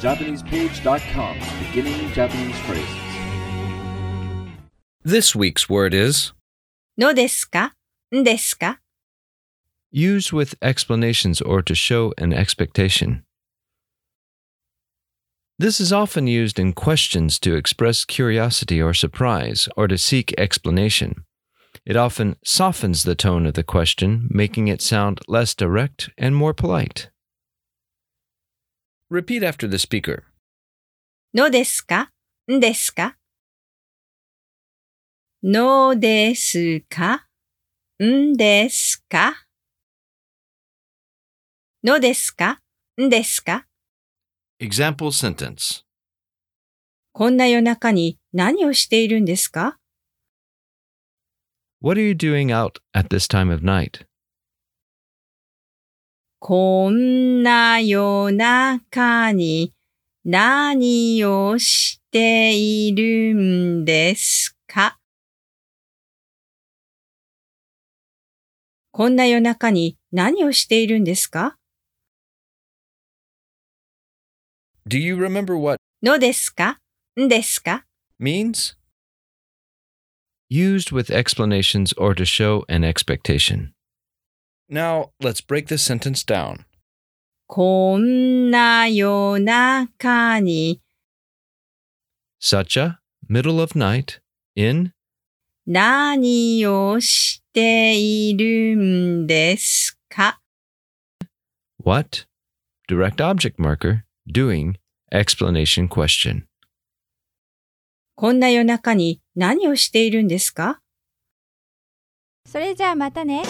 JapanesePage.com, beginning Japanese phrases. This week's word is のですかんですか use with explanations or to show an expectation. This is often used in questions to express curiosity or surprise or to seek explanation. It often softens the tone of the question, making it sound less direct and more polite. Repeat after the speaker. のですかんですかのですかんですかのですかんですか Example sentence こんな夜中に何をしているんですか What are you doing out at this time of night? こんな夜中に何をしているんですかこんな夜中に何をしているんですか Do you remember what のですかんですか means? Used with explanations or to show an expectation. Now, let's break this sentence down. こんな夜中に Such a, middle of night, in, 何をしているんですか what, direct object marker, doing, explanation question. こんな夜中に何をしているんですかそれじゃあまたね。